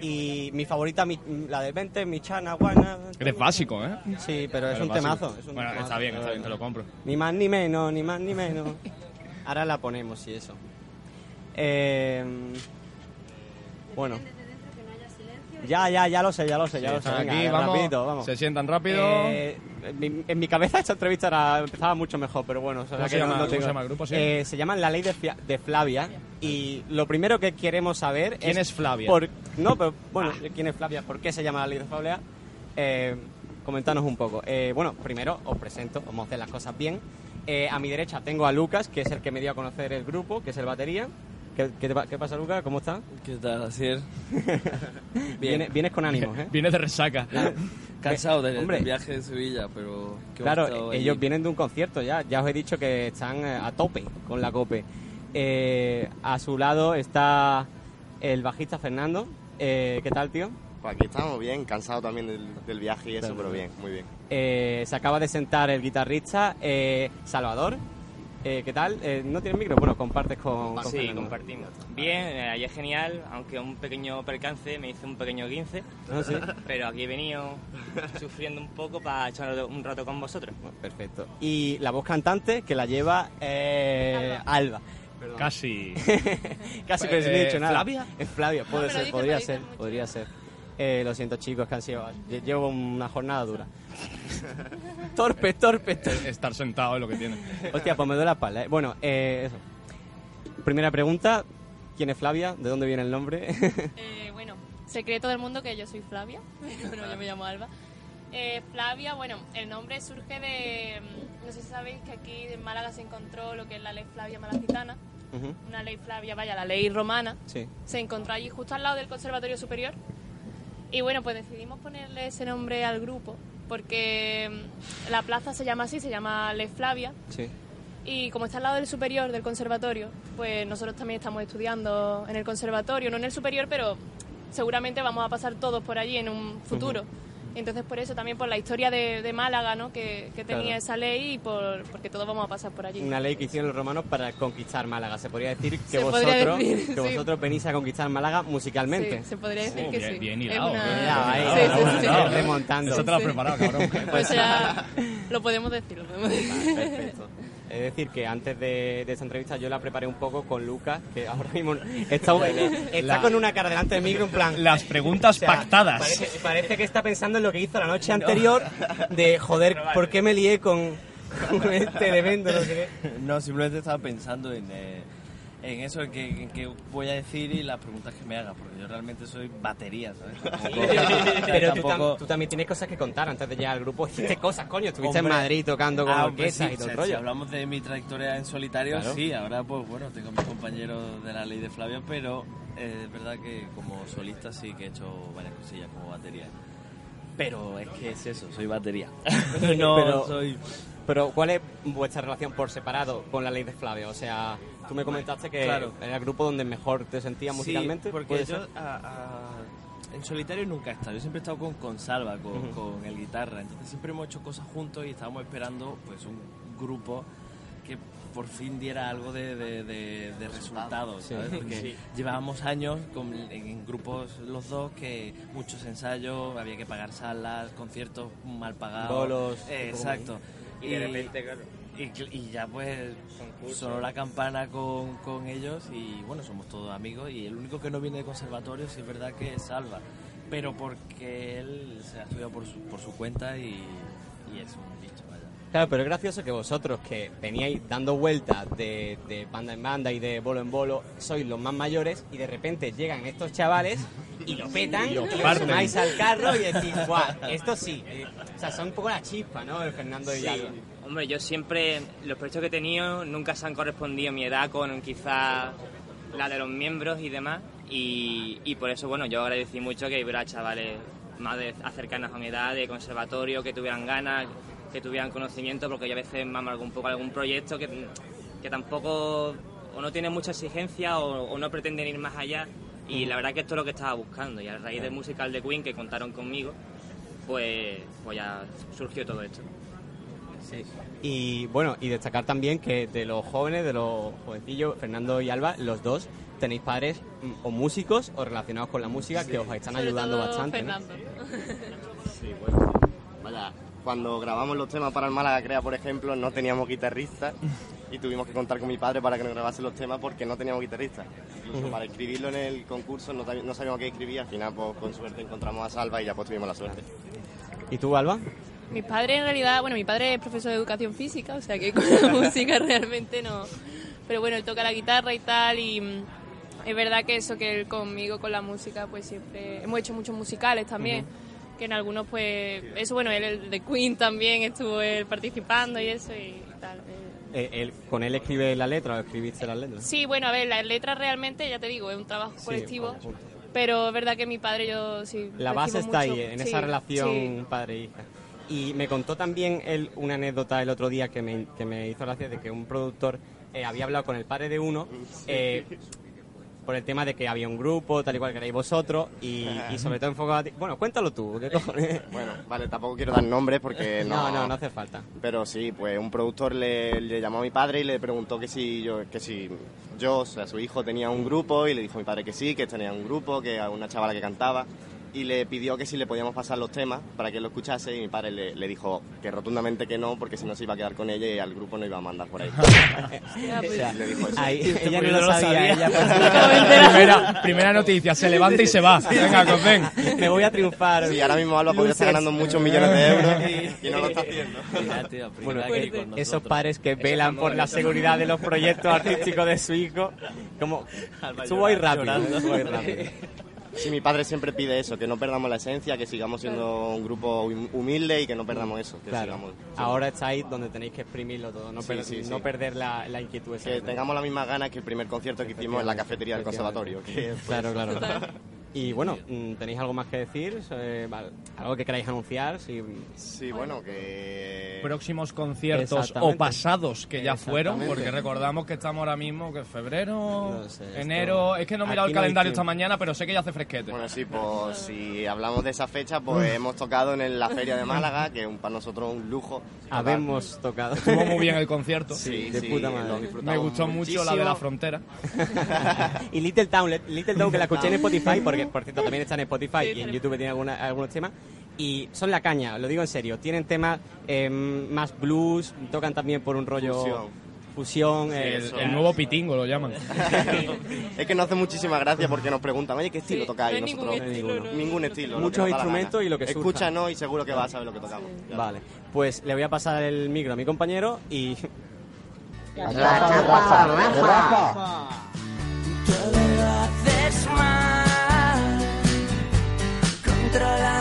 y mi favorita, mi- la del 20, Mi Chana, Guana.
Eres básico, ¿eh?
Sí, pero es un temazo. es un
Bueno,
temazo,
está bien, está bien, te lo compro.
Ni más ni menos, ni más ni menos. Ahora la ponemos y eso. Eh, bueno. Ya, ya, ya lo sé, ya lo sé, ya lo sé. Venga,
aquí, vamos,
rapidito, vamos.
se sientan rápido.
Eh, en, mi, en mi cabeza esta entrevista era, empezaba mucho mejor, pero bueno. o sea,
¿Cómo se llama-
no
cómo se llama el grupo, sí?
Eh, se llama La Ley de, Fia- de Flavia y lo primero que queremos saber
¿Quién es Flavia?
por- no, pero bueno, ¿quién es Flavia? ¿Por qué se llama La Ley de Flavia? Eh, comentanos un poco. Eh, bueno, primero os presento, vamos a hacer las cosas bien. Eh, a mi derecha tengo a Lucas, que es el que me dio a conocer el grupo, que es el batería. ¿Qué, qué te pa- qué pasa, Lucas? ¿Cómo estás?
¿Qué tal, Asier?
Vienes, vienes con ánimos, ¿eh?
Vienes de resaca.
Cansado del,
Hombre.
del viaje de Sevilla, pero...
Claro, ellos
allí.
vienen de un concierto ya. Ya os he dicho que están eh, a tope con la COPE. Eh, a su lado está el bajista Fernando. Eh, ¿Qué tal, tío?
Pues aquí estamos bien, cansado también del, del viaje y eso, pero bien, muy bien.
Eh, se acaba de sentar el guitarrista eh, Salvador. Eh, ¿Qué tal? Eh, ¿No tienes micro? Bueno, compartes con, con
Sí,
Fernando.
compartimos. Bien, eh, ayer genial, aunque un pequeño percance, me hice un pequeño 15.
Ah, sí.
Pero aquí he venido sufriendo un poco para echar un rato con vosotros.
Perfecto. Y la voz cantante que la lleva eh, Alba. Perdón.
Casi.
Casi, pero sin
Eh,
dicho nada.
¿Flavia?
Es Flavia, puede
me lo
ser, podría ser, podría ser. Eh, lo siento chicos, que han sido... lle- Llevo una jornada dura. torpe, torpe, torpe.
Estar sentado es lo que tiene.
Hostia, pues me duele la espalda. ¿eh? Bueno, eh, eso. Primera pregunta. ¿Quién es Flavia? ¿De dónde viene el nombre?
Eh, bueno, secreto del mundo que yo soy Flavia. bueno, yo me llamo Alba. Eh, Flavia, bueno, el nombre surge de... mm, No sé si sabéis que aquí en Málaga se encontró lo que es la ley Flavia malacitana. Una ley Flavia, vaya, la ley romana.
Sí.
Se encontró allí justo al lado del Conservatorio Superior. Y bueno, pues decidimos ponerle ese nombre al grupo porque mm, la plaza se llama así, se llama Ley Flavia.
Sí.
Y como está al lado del superior, del conservatorio, pues nosotros también estamos estudiando en el conservatorio, no en el superior, pero seguramente vamos a pasar todos por allí en un futuro. Entonces por eso también por la historia de, de Málaga, ¿no? Que, que tenía
Claro.
esa ley y por, porque todos vamos a pasar por allí.
Una ley que hicieron los romanos para conquistar Málaga. Se podría decir que vosotros,
decir,
que
sí.
vosotros venís a conquistar Málaga musicalmente.
Sí, se podría decir
Oh,
que
bien-
sí.
bien hilado,
Sí, sí, sí, sí.
remontando.
Eso te lo has
Sí.
preparado, cabrón.
Pues ya lo podemos decir, lo podemos decir.
Perfecto. Es decir, que antes de, de esta entrevista yo la preparé un poco con Lucas, que ahora mismo está, está
La-
con una cara delante del micro en plan...
Las preguntas
O sea,
pactadas.
Parece, parece que está pensando en lo que hizo la noche anterior de, joder, ¿por qué me lié con, con este elemento? No sé.
No, simplemente estaba pensando en, eh, en eso, que, en que voy a decir y las preguntas que me hagas, porque yo realmente soy batería, ¿sabes? Tampoco-
Pero tú, tam-
tampoco-
tú también tienes cosas que contar antes de llegar al grupo. Hiciste cosas, coño. Estuviste en Madrid tocando con
ah,
orquestas
sí,
y todo el rollo.
Si hablamos de mi trayectoria en solitario,
Claro.
sí, ahora pues bueno, tengo a mis compañeros de la ley de Flavia, pero eh, es verdad que como solista sí que he hecho varias cosillas como batería. Pero es que es eso, soy batería. no
Pero-
soy...
Pero, ¿cuál es vuestra relación por separado con la ley de Flavia? O sea, tú me comentaste que
Claro.
era el grupo donde mejor te sentías musicalmente.
Sí, porque
¿puede
yo a- a- en solitario nunca he estado. Yo siempre he estado con, con Salva, con,
Ujú.
con el guitarra. Entonces siempre hemos hecho cosas juntos y estábamos esperando pues un grupo que por fin diera algo de, de, de- de resultados,
Sí.
¿sabes? Porque
Sí.
llevábamos años con- en grupos los dos que muchos ensayos, había que pagar salas, conciertos mal pagados.
Bolos,
Eh, exacto.
Y de repente, claro.
Y, ya pues
Concurso.
sonó la campana con, con ellos y bueno, somos todos amigos y el único que no viene de conservatorio sí es verdad que es Salva, pero porque él se ha estudiado por su, por su cuenta y, y es un bicho.
Claro, pero es gracioso que vosotros que veníais dando vueltas de, de banda en banda y de bolo en bolo, sois los más mayores y de repente llegan estos chavales y lo petan
Y
y,
lo
sumáis al carro y decís, guau, esto sí. Eh, O sea, son un poco la chispa, ¿no? El Fernando y
Sí. Hombre, yo siempre, los proyectos que he tenido nunca se han correspondido mi edad con quizá la de los miembros y demás. Y, y por eso, bueno, yo agradecí mucho que hubiera chavales más de, cercanos a mi edad, de conservatorio, que tuvieran ganas, que tuvieran conocimiento, porque yo a veces me amargo un poco algún proyecto que, que tampoco o no tiene mucha exigencia o, o no pretenden ir más allá. Y la verdad que esto es lo que estaba buscando. Y a raíz del musical de Queen que contaron conmigo, pues, pues ya surgió todo esto.
Sí. Y bueno, y destacar también que de los jóvenes, de los jovencillos, Fernando y Alba, los dos tenéis padres mm, o músicos o relacionados con la música que os están
Sobre
ayudando
todo
bastante. ¿no?
Fernando.
Sí, bueno, sí. Vaya, cuando grabamos los temas para el Málaga Crea, por ejemplo, no teníamos guitarrista y tuvimos que contar con mi padre para que nos grabase los temas porque no teníamos guitarrista. Incluso para escribirlo en el concurso no, no sabíamos qué escribir, al final pues, con suerte encontramos a Salva y ya pues tuvimos la suerte.
¿Y tú, Alba?
Mi padre en realidad, bueno, mi padre es profesor de educación física, o sea que con la música realmente no. Pero bueno, él toca la guitarra y tal y mm, es verdad que eso que él conmigo con la música pues siempre hemos hecho muchos musicales también.
Que en algunos pues eso bueno él el de Queen también estuvo él participando y eso y tal. eh.
Él- ¿Con él escribe la letra o escribiste las letras?
Sí, bueno, a ver, la letra realmente, ya te digo, es un trabajo
Sí,
colectivo, pero es verdad que mi padre yo sí.
La base está
mucho.
ahí, en
Sí,
esa relación
sí.
padre-hija. Y me contó también él una anécdota el otro día que me, que me hizo gracia de que un productor eh, había hablado con el padre de uno eh, por el tema de que había un grupo, tal y cual que erais vosotros, y, y sobre todo enfocado a ti. Bueno, cuéntalo tú, ¿qué cojones?
Bueno, vale, tampoco quiero dar nombres porque no...
No, no, no hace falta.
Pero sí, pues un productor le, le llamó a mi padre y le preguntó que si yo, que si yo, o sea, su hijo tenía un grupo y le dijo a mi padre que sí, que tenía un grupo, que a una chavala que cantaba y le pidió que si le podíamos pasar los temas para que lo escuchase y mi padre le, le dijo que rotundamente que no porque si no se iba a quedar con ella y al grupo no iba a mandar por ahí.
O sea,
le dijo eso.
ahí,
Este
ella no
pues
lo
yo
sabía, ella
primera, primera noticia, se levanta y se va. Venga, Cosben.
Me voy a triunfar.
Sí, ahora mismo Alba podría estar ganando muchos millones de euros y no lo está haciendo.
Bueno,
con
esos padres que velan por la seguridad de los proyectos artísticos de su hijo, como estuvo ahí rápido, ahí rápido.
Sí, mi padre siempre pide eso, que no perdamos la esencia, que sigamos siendo un grupo hum- humilde y que no perdamos eso. Que
Claro.
sigamos-
Ahora estáis donde tenéis que exprimirlo todo, no,
Sí,
per-
sí, sí.
no perder la, la inquietud. esa
Que tengamos las mismas ganas que el primer concierto que hicimos en la cafetería del conservatorio. Que
Claro, claro. Y bueno, mm, ¿tenéis algo más que decir? Eh, vale, ¿Algo que queráis anunciar? Sí,
Sí, bueno, que...
Próximos conciertos o pasados que ya fueron, porque recordamos que estamos ahora mismo, que febrero,
No sé, esto-
enero... Es que no he mirado
Aquí
el
no
calendario esta mañana, pero sé que ya hace fresquete.
Bueno, sí, pues si hablamos de esa fecha, pues hemos tocado en el- la Feria de Málaga, que es para nosotros un lujo.
Habemos tocado.
Estuvo muy bien el concierto.
Sí,
de
sí,
puta madre.
Me gustó mucho la de la frontera.
y Little Town, Little Town que la escuché en Spotify, porque por cierto también está en Spotify y en YouTube tiene alguna- algunos temas. Y son la caña, lo digo en serio. Tienen temas eh, más blues, tocan también por un rollo
Fusión.
fusión.
Sí, el, nuevo pitingo lo llaman.
es que nos hace muchísima gracia porque nos preguntan, oye, ¿qué estilo
Sí,
tocáis?
no
Nosotros,
ningún estilo, no,
ningún
no,
estilo.
no.
lo
Muchos instrumentos y lo que surja.
Escúchanos y seguro que vas a saber lo que tocamos.
Vale, pues le voy a pasar el micro a mi compañero y...
Controla.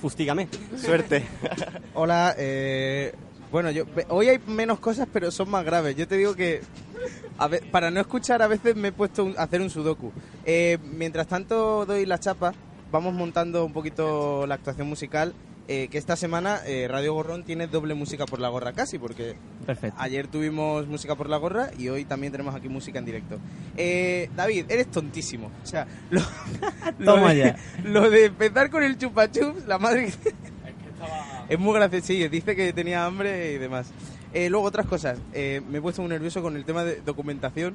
Fustígame.
Suerte.
Hola, eh, bueno, yo hoy hay menos cosas, pero son más graves. Yo te digo que para no escuchar a veces me he puesto a hacer un sudoku. Eh, mientras tanto doy la chapa, vamos montando un poquito la actuación musical. Eh, que esta semana eh, Radio Gorrón tiene doble música por la gorra casi, porque
Perfecto.
ayer tuvimos música por la gorra y hoy también tenemos aquí música en directo. Eh, David, eres tontísimo. O sea, lo, lo
Toma
de,
ya.
lo de empezar con el chupa chups, la madre que... Es muy gracioso, sí, dice que tenía hambre y demás. Eh, luego otras cosas, eh, me he puesto muy nervioso con el tema de documentación,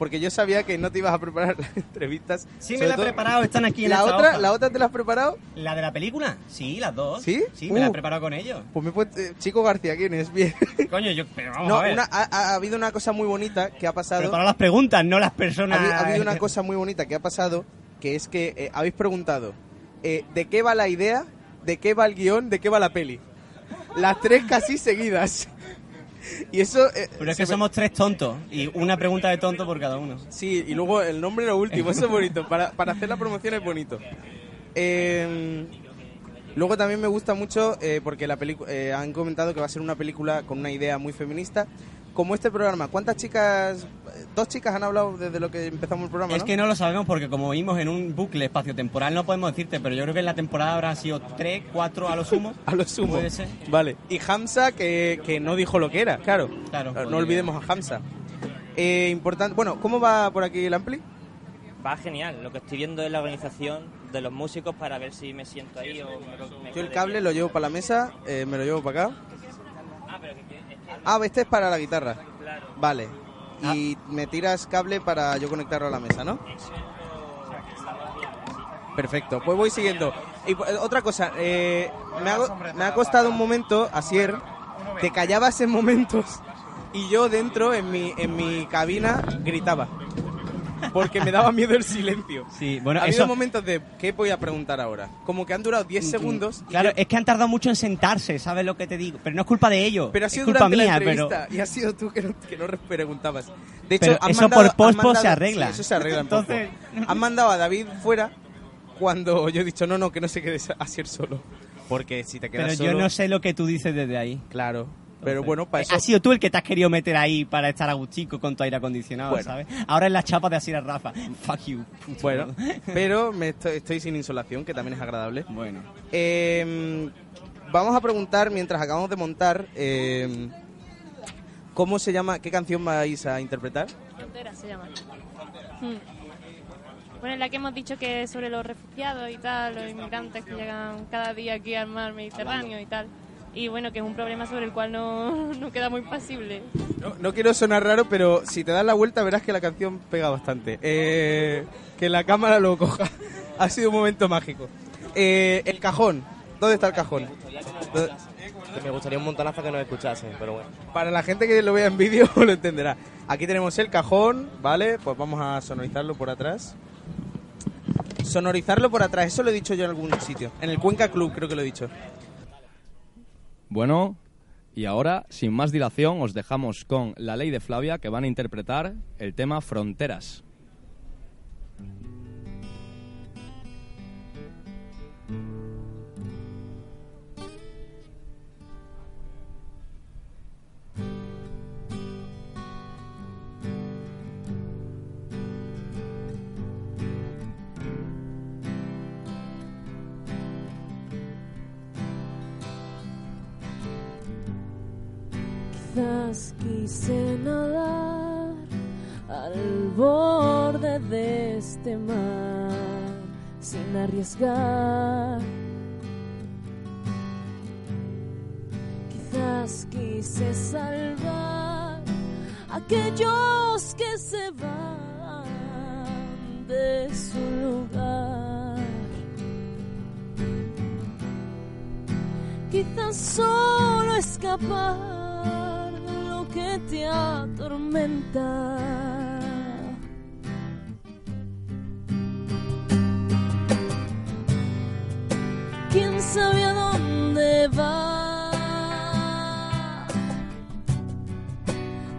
porque yo sabía que no te ibas a preparar las entrevistas.
Sí, me
Sobre
la he preparado, están aquí en
¿La
esta
otra,
hoja.
¿La otra te la has preparado?
¿La de la película? Sí, las dos.
¿Sí?
Sí, me la he
Uh.
preparado con ellos.
Pues me he puesto... eh, Chico García, ¿quién es? Bien.
Coño, yo... Pero vamos
No,
a ver.
una- ha, ha habido una cosa muy bonita que ha pasado...
Prepara las preguntas, no las
Ha
personas...
habido, ha habido una cosa muy bonita que ha pasado, que es que eh, habéis preguntado eh, de qué va la idea, de qué va el guion, de qué va la peli. Las tres casi seguidas. Y eso... eh,
Pero es que
me-
somos tres tontos y una pregunta de tonto por cada uno.
Sí, y luego el nombre lo último, eso es bonito. Para, para hacer la promoción es bonito. Eh, luego también me gusta mucho eh, porque la película han comentado que va a ser una película con una idea muy feminista. Como este programa, ¿cuántas chicas? Dos chicas han hablado desde lo que empezamos el programa,
Es
¿no?
que no lo sabemos porque como vimos en un bucle espacio-temporal no podemos decirte, pero yo creo que en la temporada habrán sido tres, cuatro a lo sumo.
A lo sumo.
Puede ser.
Vale. Y Hamza, que, que no dijo lo que era, claro.
Claro,
no
podría.
olvidemos a Hamza. Eh, importante. Bueno, ¿cómo va por aquí el Ampli?
Va genial. Lo que estoy viendo es la organización de los músicos para ver si me siento ahí o me, me
Yo el cable lo llevo para la mesa, eh, me lo llevo para acá.
Ah, pero que, que-
Ah, este es para la guitarra.
Claro.
Vale. Y me tiras cable para yo conectarlo a la mesa, ¿no? Perfecto, pues voy siguiendo. Y pues, otra cosa, eh, me, ha, me ha costado un momento, Asier, te callabas en momentos y yo dentro, en mi, en mi cabina, gritaba. Porque me daba miedo el silencio.
Sí, bueno,
ha habido
eso...
momentos de, ¿qué voy a preguntar ahora? Como que han durado 10 segundos. y
Claro,
yo-
es que han tardado mucho en sentarse, ¿sabes lo que te digo? Pero no es culpa de ellos,
Pero ha
es
sido
culpa
durante
mía,
la
pero...
y has sido tú que no, que no preguntabas. De hecho, han
eso
mandado-
por post
mandado-
se arregla.
sí, eso se arregla en
Entonces-
post. Han mandado a David fuera cuando yo he dicho, no, no, que no se quede así solo. Porque si te quedas
Pero
solo...
yo no sé lo que tú dices desde ahí.
Claro. Pero bueno, para eso...
Has sido tú el que te has querido meter ahí para estar a gustico con tu aire acondicionado,
Bueno.
¿sabes? Ahora es la chapa de Asira Rafa. Fuck you. puto.
Bueno, pero me estoy, estoy sin insolación, que también es agradable.
Bueno.
Eh, vamos a preguntar, mientras acabamos de montar, eh, ¿cómo se llama, qué canción vais a interpretar?
Frontera se llama. Hmm. Bueno, la que hemos dicho que es sobre los refugiados y tal, los inmigrantes que llegan cada día aquí al mar Mediterráneo y tal. Y bueno, que es un problema sobre el cual no, no queda muy pasible.
No, no quiero sonar raro, pero si te das la vuelta verás que la canción pega bastante. Eh, que la cámara lo coja. ha sido un momento mágico. Eh, el cajón. ¿Dónde está el cajón? ¿Dónde-
Me gustaría un montonazo que nos escuchasen, pero bueno.
Para la gente que lo vea en vídeo lo entenderá. Aquí tenemos el cajón, ¿vale? Pues vamos a sonorizarlo por atrás. Sonorizarlo por atrás, eso lo he dicho yo en algún sitio. En el Cuenca Club creo que lo he dicho.
Bueno, y ahora, sin más dilación, os dejamos con La Ley de Flavia, que van a interpretar el tema Fronteras.
Quizás quise nadar al borde de este mar sin arriesgar. Quizás quise salvar a aquellos que se van de su lugar. Quizás solo escapar te atormenta. ¿Quién sabe a dónde va?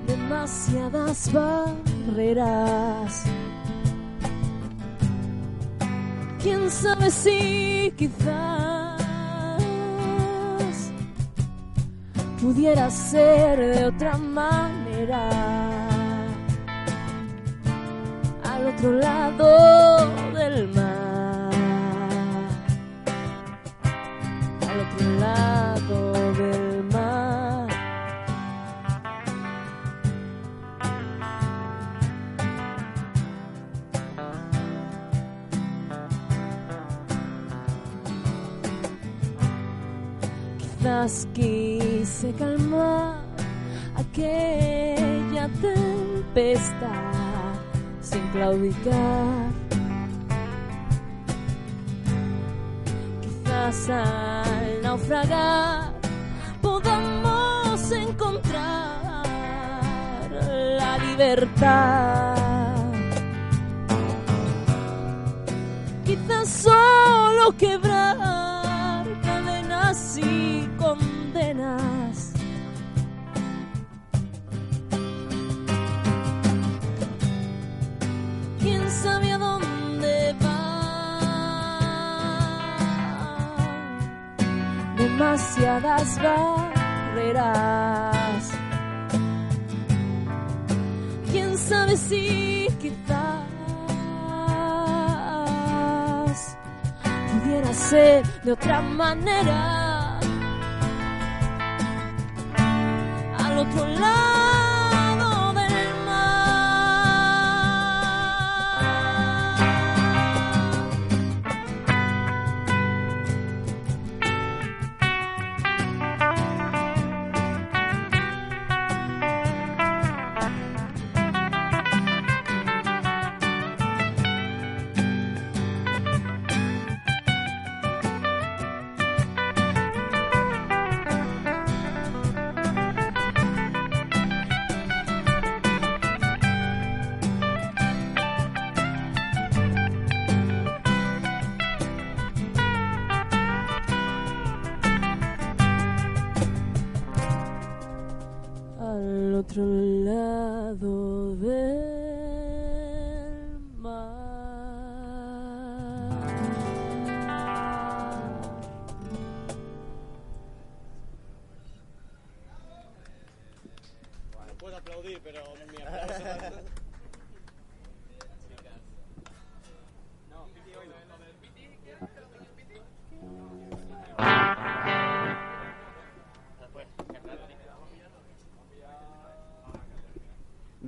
Demasiadas barreras. ¿Quién sabe si quizás pudiera ser de otra manera. Al otro lado del mar. Al otro lado del mar. Quizás calmar aquella tempestad sin claudicar. Quizás al naufragar podamos encontrar la libertad. Quizás solo quebrar cadenas y condenas. Sabe a dónde va? Demasiadas barreras. ¿Quién sabe si quizás pudiera ser de otra manera? Al otro lado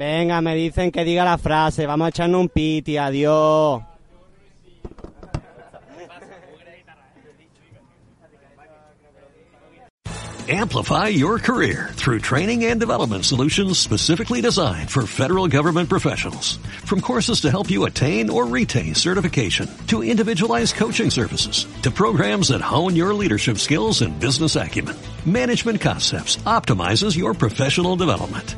Venga, me dicen que diga la frase. Vamos a echarnos un piti. Adiós.
Amplify your career through training and development solutions specifically designed for federal government professionals. From courses to help you attain or retain certification, to individualized coaching services, to programs that hone your leadership skills and business acumen, Management Concepts optimizes your professional development.